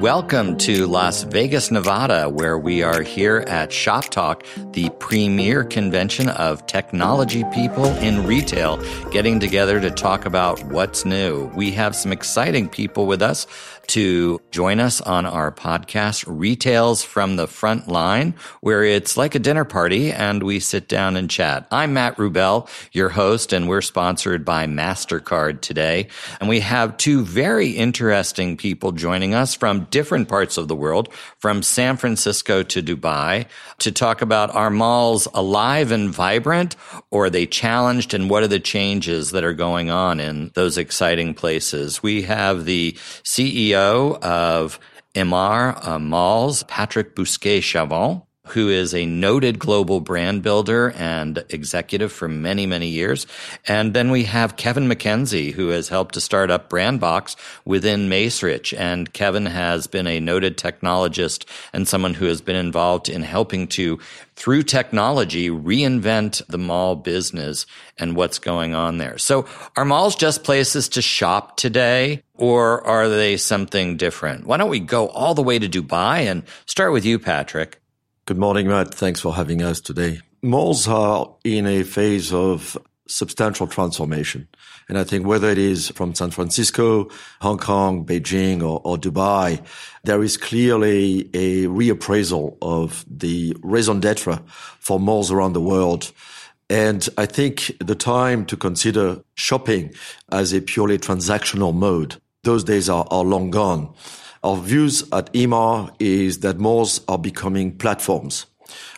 Welcome to Las Vegas, Nevada, where we are here at Shoptalk, the premier convention of technology people in retail, getting together to talk about what's new. We have some exciting people with us to join us on our podcast, Retails from the Front Line, where it's like a dinner party and we sit down and chat. I'm Matt Rubel, your host, and we're sponsored by MasterCard today. And we have two very interesting people joining us from different parts of the world, from San Francisco to Dubai, to talk about our malls alive and vibrant, or are they challenged, and what are the changes that are going on in those exciting places. We have the CEO of Emaar uh, Malls, Patrick Bousquet-Chavanne who is a noted global brand builder and executive for many, many years. And then we have Kevin McKenzie, who has helped to start up Brandbox within Macerich. And Kevin has been a noted technologist and someone who has been involved in helping to, through technology, reinvent the mall business and what's going on there. So are malls just places to shop today? Or are they something different? Why don't we go all the way to Dubai and start with you, Patrick? Good morning, Matt. Thanks for having us today. Malls are in a phase of substantial transformation. And I think whether it is from San Francisco, Hong Kong, Beijing, or, or, Dubai, there is clearly a reappraisal of the raison d'etre for malls around the world. And I think the time to consider shopping as a purely transactional mode, those days are, are long gone. Our views at Emaar is that malls are becoming platforms,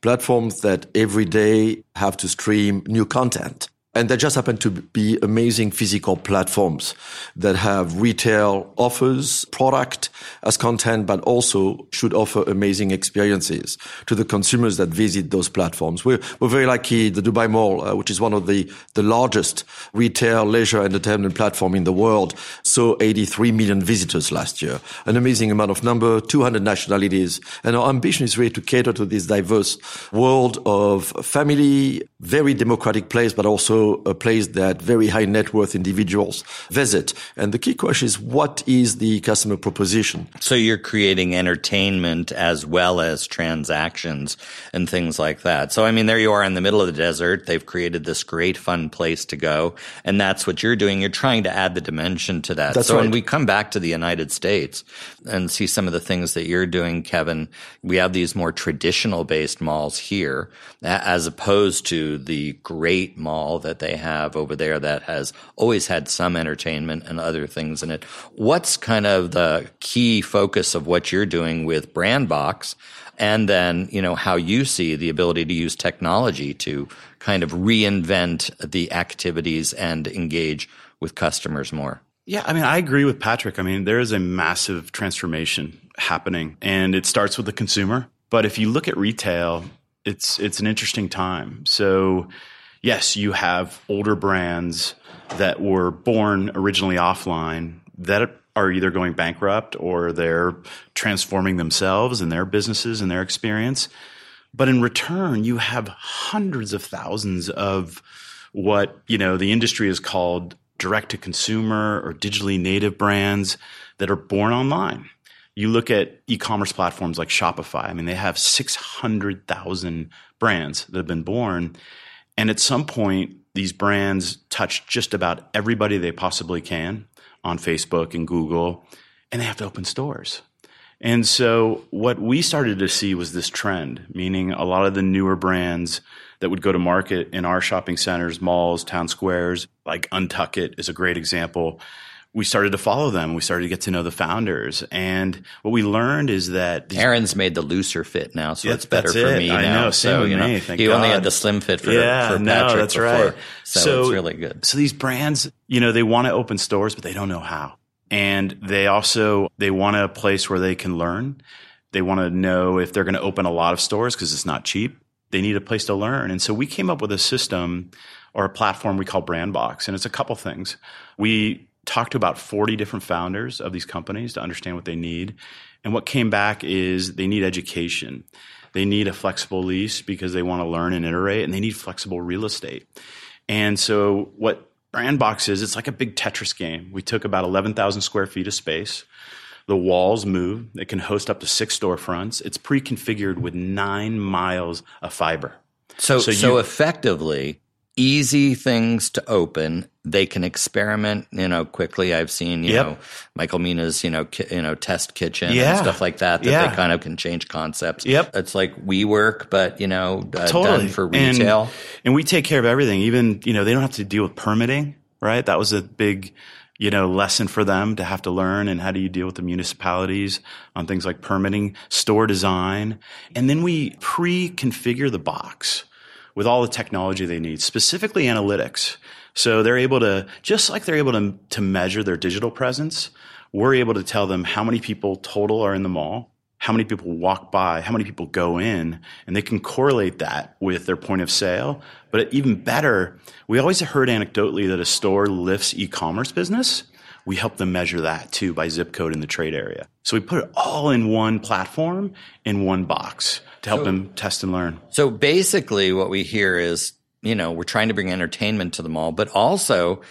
platforms that every day have to stream new content. And they just happen to be amazing physical platforms that have retail offers, product as content, but also should offer amazing experiences to the consumers that visit those platforms. We're, we're very lucky. The Dubai Mall, uh, which is one of the, the largest retail leisure entertainment platform in the world, saw 83 million visitors last year. An amazing amount of number, 200 nationalities. And our ambition is really to cater to this diverse world of family, very democratic place, but also a uh, place that very high net worth individuals visit. And the key question is what is the customer proposition? So you're creating entertainment as well as transactions and things like that. So, I mean, there you are in the middle of the desert. They've created this great fun place to go. And that's what you're doing. You're trying to add the dimension to that. That's so right. when we come back to the United States and see some of the things that you're doing, Kevin, we have these more traditional based malls here as opposed to the great mall that that they have over there that has always had some entertainment and other things in it. What's kind of the key focus of what you're doing with Brandbox? And then, you know, how you see the ability to use technology to kind of reinvent the activities and engage with customers more. Yeah, I mean, I agree with Patrick. I mean, there is a massive transformation happening and it starts with the consumer. But if you look at retail, it's it's an interesting time. So yes, you have older brands that were born originally offline that are either going bankrupt or they're transforming themselves and their businesses and their experience. But in return, you have hundreds of thousands of what, you know, the industry is called direct to consumer or digitally native brands that are born online. You look at e-commerce platforms like Shopify. I mean, they have 600,000 brands that have been born and at some point, these brands touch just about everybody they possibly can on Facebook and Google, and they have to open stores. And so what we started to see was this trend, meaning a lot of the newer brands that would go to market in our shopping centers, malls, town squares, like Untuckit is a great example we started to follow them. We started to get to know the founders. And what we learned is that Aaron's made the looser fit now, so yeah, it's better for it. me I now. Know, so you know, me, he God. only had the slim fit for, yeah, for Patrick no, that's before. right. So, so it's really good. So these brands, you know, they want to open stores, but they don't know how. And they also they want a place where they can learn. They want to know if they're going to open a lot of stores because it's not cheap. They need a place to learn. And so we came up with a system or a platform we call Brandbox, and it's a couple things. We talked to about 40 different founders of these companies to understand what they need. And what came back is they need education. They need a flexible lease because they want to learn and iterate, and they need flexible real estate. And so, what Brandbox is, it's like a big Tetris game. We took about 11,000 square feet of space, The walls move. It can host up to six storefronts. It's pre-configured with nine miles of fiber. So, so, so you, effectively, easy things to open. They can experiment, you know, quickly. I've seen, you yep. know, Michael Mina's, you know, ki- you know, test kitchen yeah. and stuff like that. That yeah. they kind of can change concepts. Yep, it's like WeWork, but you know, uh, totally. done for retail. And, and we take care of everything. Even you know, they don't have to deal with permitting. Right, that was a big you know, lesson for them to have to learn and how do you deal with the municipalities on things like permitting, store design. And then we pre-configure the box with all the technology they need, specifically analytics. So they're able to, just like they're able to, to measure their digital presence, we're able to tell them how many people total are in the mall, how many people walk by, how many people go in, and they can correlate that with their point of sale. But even better, we always heard anecdotally that a store lifts e-commerce business. We help them measure that too by zip code in the trade area. So we put it all in one platform in one box to help so, them test and learn. So basically what we hear is, you know, we're trying to bring entertainment to the mall, but also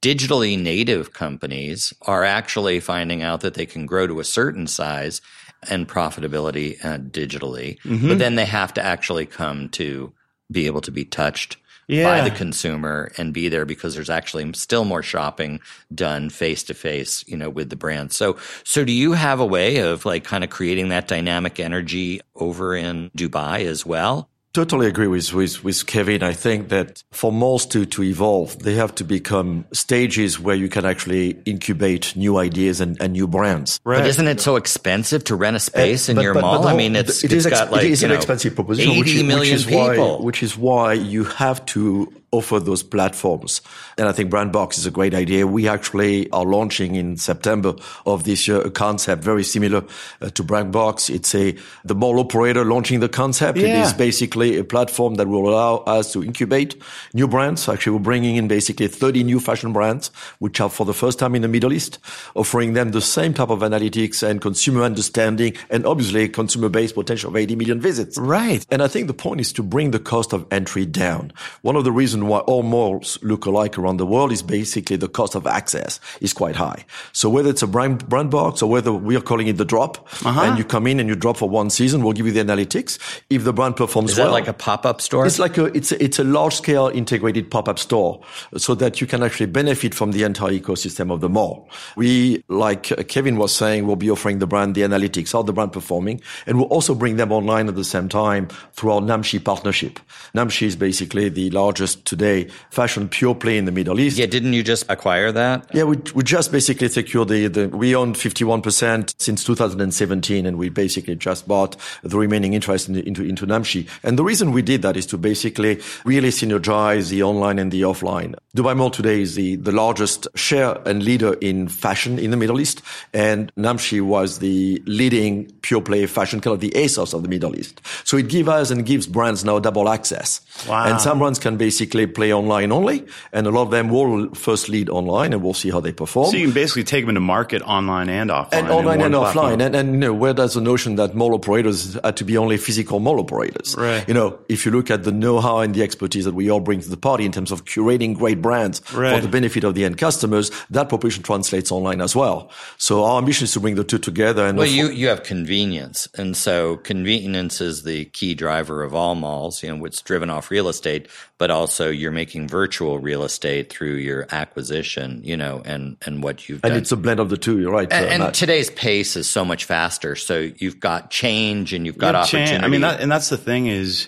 digitally native companies are actually finding out that they can grow to a certain size and profitability uh, digitally, mm-hmm. but then they have to actually come to be able to be touched yeah. by the consumer and be there because there's actually still more shopping done face to face, you know, with the brand. So, so do you have a way of like kind of creating that dynamic energy over in Dubai as well? Totally agree with, with, with Kevin. I think that for malls to, to evolve, they have to become stages where you can actually incubate new ideas and, and new brands. Right. But isn't it so expensive to rent a space uh, in but, your but, mall? But I mean, it's, it it's is got like, it is an know, expensive proposition, which, which is people. why, which is why you have to offer those platforms. And I think Brandbox is a great idea. We actually are launching in September of this year a concept very similar uh, to Brandbox. It's a, the mall operator launching the concept. Yeah. It is basically a platform that will allow us to incubate new brands. Actually, we're bringing in basically 30 new fashion brands, which are for the first time in the Middle East, offering them the same type of analytics and consumer understanding and obviously consumer based potential of 80 million visits. Right. And I think the point is to bring the cost of entry down. One of the reasons reason why all malls look alike around the world is basically the cost of access is quite high. So whether it's a brand, brand box or whether we are calling it the drop uh-huh. and you come in and you drop for one season, we'll give you the analytics. If the brand performs is well. like a pop-up store? It's like a, it's a, it's a large scale integrated pop-up store so that you can actually benefit from the entire ecosystem of the mall. We, like Kevin was saying, will be offering the brand the analytics, how the brand performing, and we'll also bring them online at the same time through our Namshi partnership. Namshi is basically the largest today fashion pure play in the Middle East. Yeah, didn't you just acquire that? Yeah, we, we just basically secured the, the, we own 51% since 2017 and we basically just bought the remaining interest in, into, into Namshi. And the reason we did that is to basically really synergize the online and the offline. Dubai Mall today is the, the largest share and leader in fashion in the Middle East. And Namshi was the leading pure play fashion kind of the ASOS of the Middle East. So it gives us and gives brands now double access. Wow. And some brands can basically they play online only, and a lot of them will first lead online, and we'll see how they perform. So you can basically take them to market online and offline, and online and offline. And, and you know, where does the notion that mall operators are to be only physical mall operators? Right. You know, if you look at the know-how and the expertise that we all bring to the party in terms of curating great brands right. for the benefit of the end customers, that proposition translates online as well. So our ambition is to bring the two together. And well, you you have convenience, and so convenience is the key driver of all malls. You know, it's driven off real estate, but also you're making virtual real estate through your acquisition, you know, and, and what you've and done. it's a blend of the two. You're right. And, uh, and today's pace is so much faster. So you've got change and you've got opportunity. Change. I mean, that, and that's the thing is,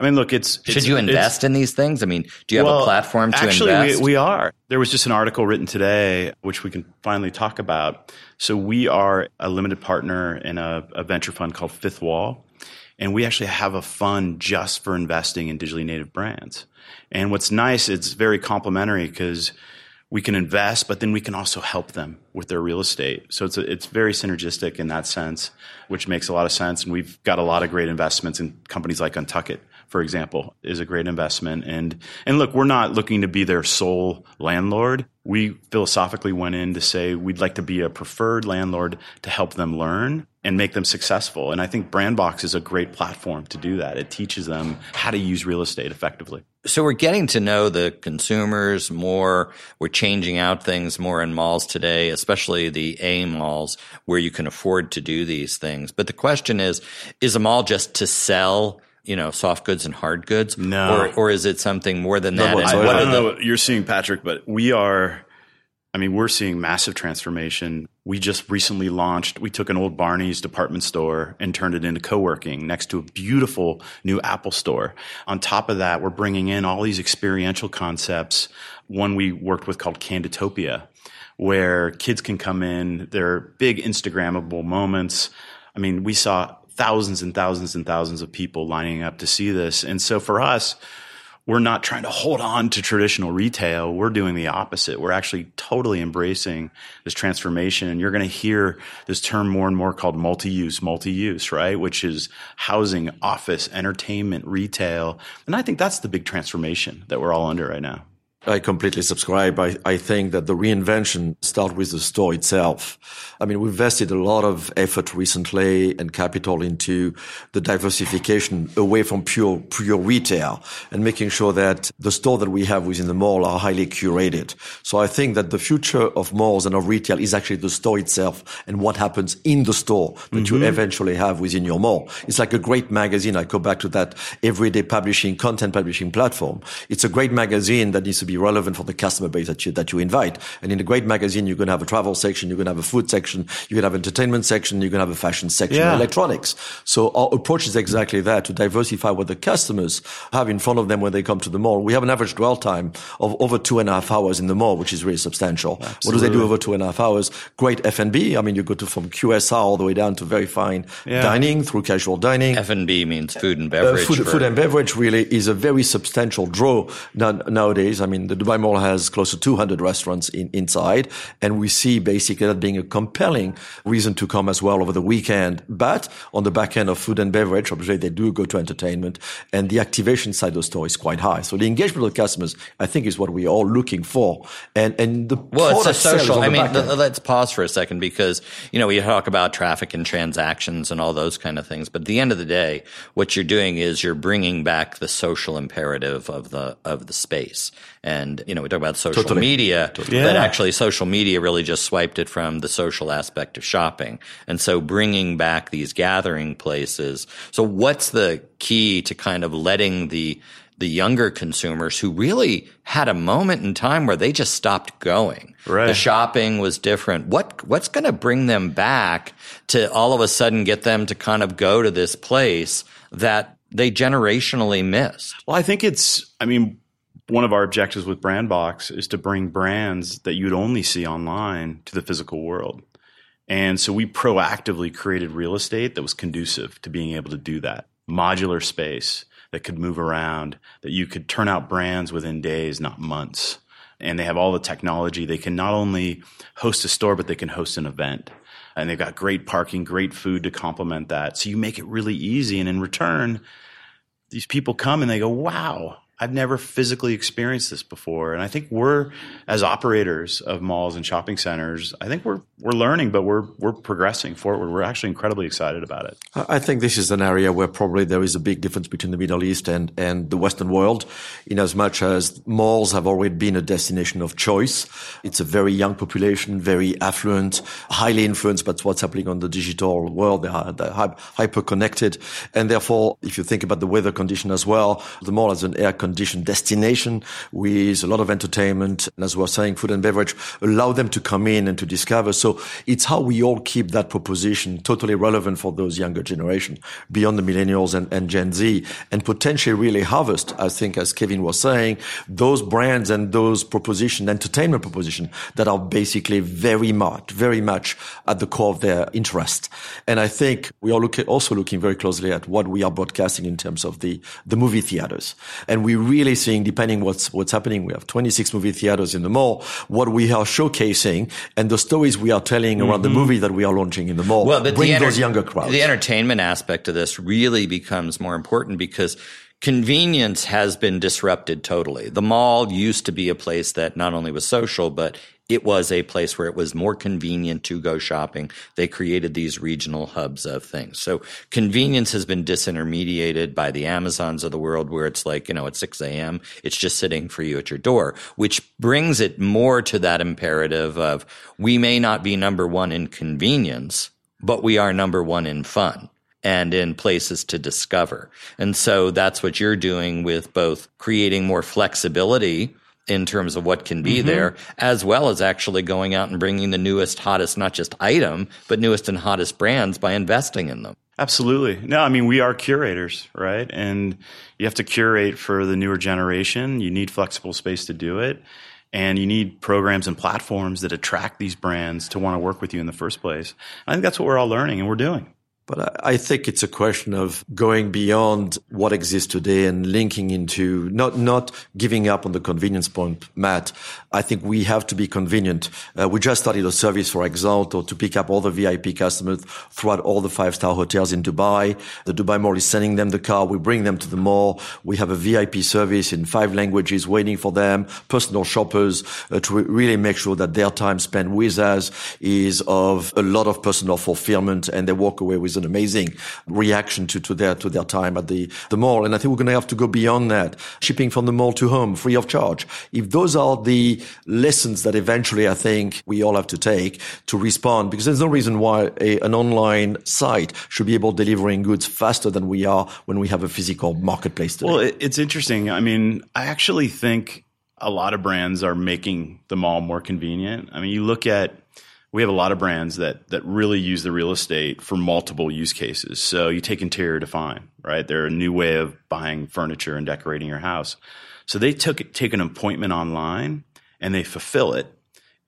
I mean, look, it's, should you invest in these things? I mean, do you have well, a platform to actually, invest? Actually, we, we are. There was just an article written today, which we can finally talk about. So we are a limited partner in a, a venture fund called Fifth Wall. And we actually have a fund just for investing in digitally native brands. And what's nice, it's very complementary because we can invest, but then we can also help them with their real estate. So it's a, it's very synergistic in that sense, which makes a lot of sense. And we've got a lot of great investments in companies like Untuckit, for example, is a great investment. And and look, we're not looking to be their sole landlord. We philosophically went in to say we'd like to be a preferred landlord to help them learn and make them successful. And I think Brandbox is a great platform to do that. It teaches them how to use real estate effectively. So we're getting to know the consumers more. We're changing out things more in malls today, especially the A malls where you can afford to do these things. But the question is, is a mall just to sell you know, soft goods and hard goods? No. Or, or is it something more than that? No, And I, what I don't know what you're seeing, Patrick, but we are, I mean, we're seeing massive transformation. We just recently launched, we took an old Barney's department store and turned it into co-working next to a beautiful new Apple store. On top of that, we're bringing in all these experiential concepts. One we worked with called Candytopia, where kids can come in, they're big Instagrammable moments. I mean, we saw thousands and thousands and thousands of people lining up to see this. And so for us, we're not trying to hold on to traditional retail. We're doing the opposite. We're actually totally embracing this transformation. And you're going to hear this term more and more called multi-use, multi-use, right? Which is housing, office, entertainment, retail. And I think that's the big transformation that we're all under right now. I completely subscribe. I, I think that the reinvention starts with the store itself. I mean, we've invested a lot of effort recently and capital into the diversification away from pure, pure retail and making sure that the store that we have within the mall are highly curated. So I think that the future of malls and of retail is actually the store itself and what happens in the store that you mm-hmm. eventually have within your mall. It's like a great magazine. I go back to that everyday publishing, content publishing platform. It's a great magazine that needs to be relevant for the customer base that you, that you invite. And in a great magazine, you're going to have a travel section, you're going to have a food section, you're going to have entertainment section, you're going to have a fashion section, Yeah. electronics. So our approach is exactly that to diversify what the customers have in front of them when they come to the mall. We have an average dwell time of over two and a half hours in the mall, which is really substantial. What do they do over two and a half hours? Great F&B. I mean, you go to from QSR all the way down to very fine Yeah. dining through casual dining. F&B means food and Uh, beverage. food, for- food and beverage really is a very substantial draw nowadays. I mean, the Dubai Mall has close to 200 restaurants in, inside, and we see basically that being a compelling reason to come as well over the weekend. But on the back end of food and beverage, obviously they do go to entertainment, and the activation side of the store is quite high. So the engagement of the customers, I think, is what we're all looking for. And and the Well, it's a social. I mean, th- let's pause for a second because you know we talk about traffic and transactions and all those kind of things, but at the end of the day, what you're doing is you're bringing back the social imperative of the of the space. And you know, we talk about social Totally. media, but Yeah. actually, social media really just swiped it from the social aspect of shopping. And so, bringing back these gathering places. So, what's the key to kind of letting the the younger consumers who really had a moment in time where they just stopped going. Right. The shopping was different. What what's going to bring them back to all of a sudden get them to kind of go to this place that they generationally missed? Well, I think it's, I mean, one of our objectives with Brandbox is to bring brands that you'd only see online to the physical world. And so we proactively created real estate that was conducive to being able to do that. Modular space that could move around, that you could turn out brands within days, not months. And they have all the technology. They can not only host a store, but they can host an event. And they've got great parking, great food to complement that. So you make it really easy. And in return, these people come and they go, wow, I've never physically experienced this before. And I think we're, as operators of malls and shopping centers, I think we're, we're learning, but we're, we're progressing forward. We're actually incredibly excited about it. I think this is an area where probably there is a big difference between the Middle East and, and the Western world, in as much as malls have already been a destination of choice. It's a very young population, very affluent, highly influenced by what's happening on the digital world. They are hyper connected. And therefore, if you think about the weather condition as well, the mall is an air conditioned destination with a lot of entertainment. And as we we're saying, food and beverage allow them to come in and to discover. So it's how we all keep that proposition totally relevant for those younger generation beyond the millennials and, and Gen Z and potentially really harvest, I think, as Kevin was saying, those brands and those proposition, entertainment proposition that are basically very much, very much at the core of their interest. And I think we are looking, also looking very closely at what we are broadcasting in terms of the, the movie theaters. And we're really seeing, depending what's, what's happening, we have 26 movie theaters in the mall, what we are showcasing and the stories we are telling around the mm-hmm. movie that we are launching in the mall. Well, but bring the enter- those younger crowds. The entertainment aspect of this really becomes more important because convenience has been disrupted totally. The mall used to be a place that not only was social, but it was a place where it was more convenient to go shopping. They created these regional hubs of things. So convenience has been disintermediated by the Amazons of the world where it's like, you know, at 6 a.m., it's just sitting for you at your door, which brings it more to that imperative of we may not be number one in convenience, but we are number one in fun and in places to discover. And so that's what you're doing with both creating more flexibility in terms of what can be mm-hmm. there, as well as actually going out and bringing the newest, hottest, not just item, but newest and hottest brands by investing in them. Absolutely. No, I mean, we are curators, right? And you have to curate for the newer generation. You need flexible space to do it. And you need programs and platforms that attract these brands to want to work with you in the first place. I think that's what we're all learning and we're doing. But I think it's a question of going beyond what exists today and linking into not not giving up on the convenience point, Matt. I think we have to be convenient. Uh, we just started a service for Exalto to pick up all the VIP customers throughout all the five star hotels in Dubai. The Dubai Mall is sending them the car. We bring them to the mall. We have a VIP service in five languages waiting for them, personal shoppers, uh, to really make sure that their time spent with us is of a lot of personal fulfillment and they walk away with an amazing reaction to, to their, to their time at the, the mall. And I think we're going to have to go beyond that. Shipping from the mall to home free of charge. If those are the lessons that eventually I think we all have to take to respond, because there's no reason why a, an online site should be able delivering goods faster than we are when we have a physical marketplace today. Well, it's interesting. I mean, I actually think a lot of brands are making the mall more convenient. I mean, you look at we have a lot of brands that that really use the real estate for multiple use cases. So you take interior define, right? They're a new way of buying furniture and decorating your house. So they took take an appointment online and they fulfill it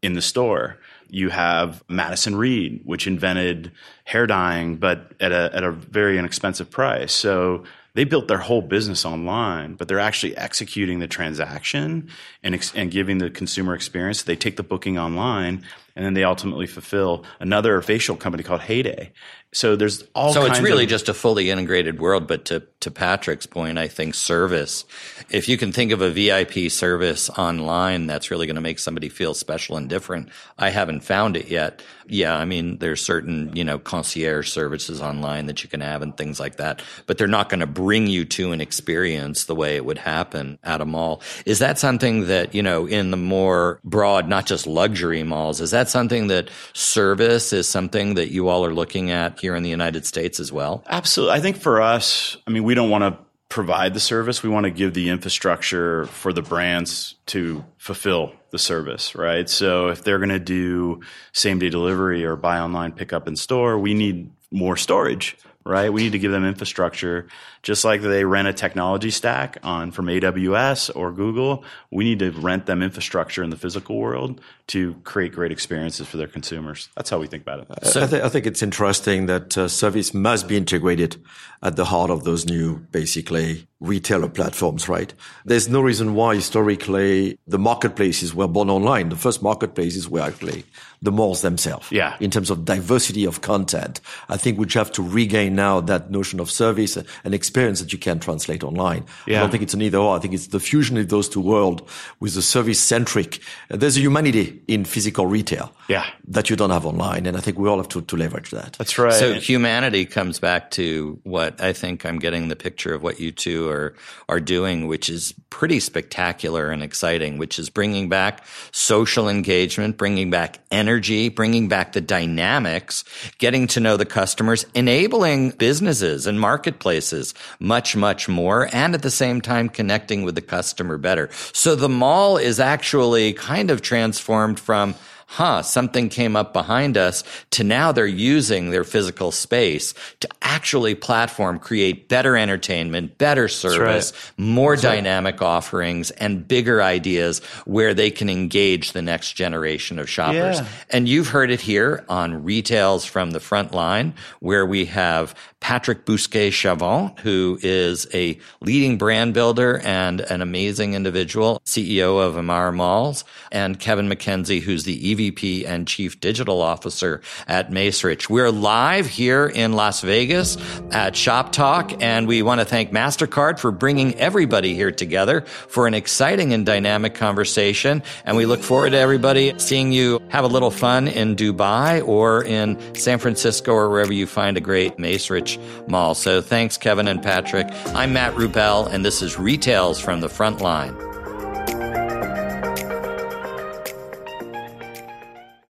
in the store. You have Madison Reed, which invented hair dyeing, but at a at a very inexpensive price. So they built their whole business online, but they're actually executing the transaction and, and giving the consumer experience. They take the booking online and then they ultimately fulfill another facial company called Heyday. So there's all. So it's really of, just a fully integrated world. But to to Patrick's point, I think service. If you can think of a VIP service online, that's really going to make somebody feel special and different. I haven't found it yet. Yeah, I mean, there's certain you know concierge services online that you can have and things like that, but they're not going to bring you to an experience the way it would happen at a mall. Is that something that you know in the more broad, not just luxury malls? Is that something that service is something that you all are looking at? here in the United States as well? Absolutely. I think for us, I mean, we don't want to provide the service. We want to give the infrastructure for the brands to fulfill the service, right? So if they're going to do same day delivery or buy online, pick up in store, we need more storage, right? We need to give them infrastructure just like they rent a technology stack on from AWS or Google. We need to rent them infrastructure in the physical world to create great experiences for their consumers. That's how we think about it. So, I, th- I think it's interesting that uh, service must be integrated at the heart of those new, basically, retailer platforms, right? There's no reason why historically the marketplaces were born online. The first marketplaces were actually the malls themselves. Yeah. In terms of diversity of content, I think we have to regain now that notion of service and experience that you can translate online. Yeah. I don't think it's an either or. I think it's the fusion of those two worlds with the service centric. There's a humanity in physical retail. Yeah. That you don't have online. And I think we all have to, to leverage that. That's right. So humanity comes back to what I think I'm getting the picture of what you two are, are doing, which is pretty spectacular and exciting, which is bringing back social engagement, bringing back energy, bringing back the dynamics, getting to know the customers, enabling businesses and marketplaces much, much more, and at the same time connecting with the customer better. So the mall is actually kind of transformed from huh, something came up behind us to now they're using their physical space to actually platform, create better entertainment, better service, right. more That's dynamic right. offerings and bigger ideas where they can engage the next generation of shoppers. Yeah. And you've heard it here on Retails from the Front Line, where we have Patrick Bousquet-Chavanne, who is a leading brand builder and an amazing individual, CEO of Emaar Malls, and Kevin McKenzie, who's the EVP and Chief Digital Officer at Macerich. We're live here in Las Vegas at Shoptalk, and we want to thank MasterCard for bringing everybody here together for an exciting and dynamic conversation. And we look forward to everybody seeing you have a little fun in Dubai or in San Francisco or wherever you find a great Macerich mall. So thanks, Kevin and Patrick. I'm Matt Rubel, and this is Retails from the Front Line.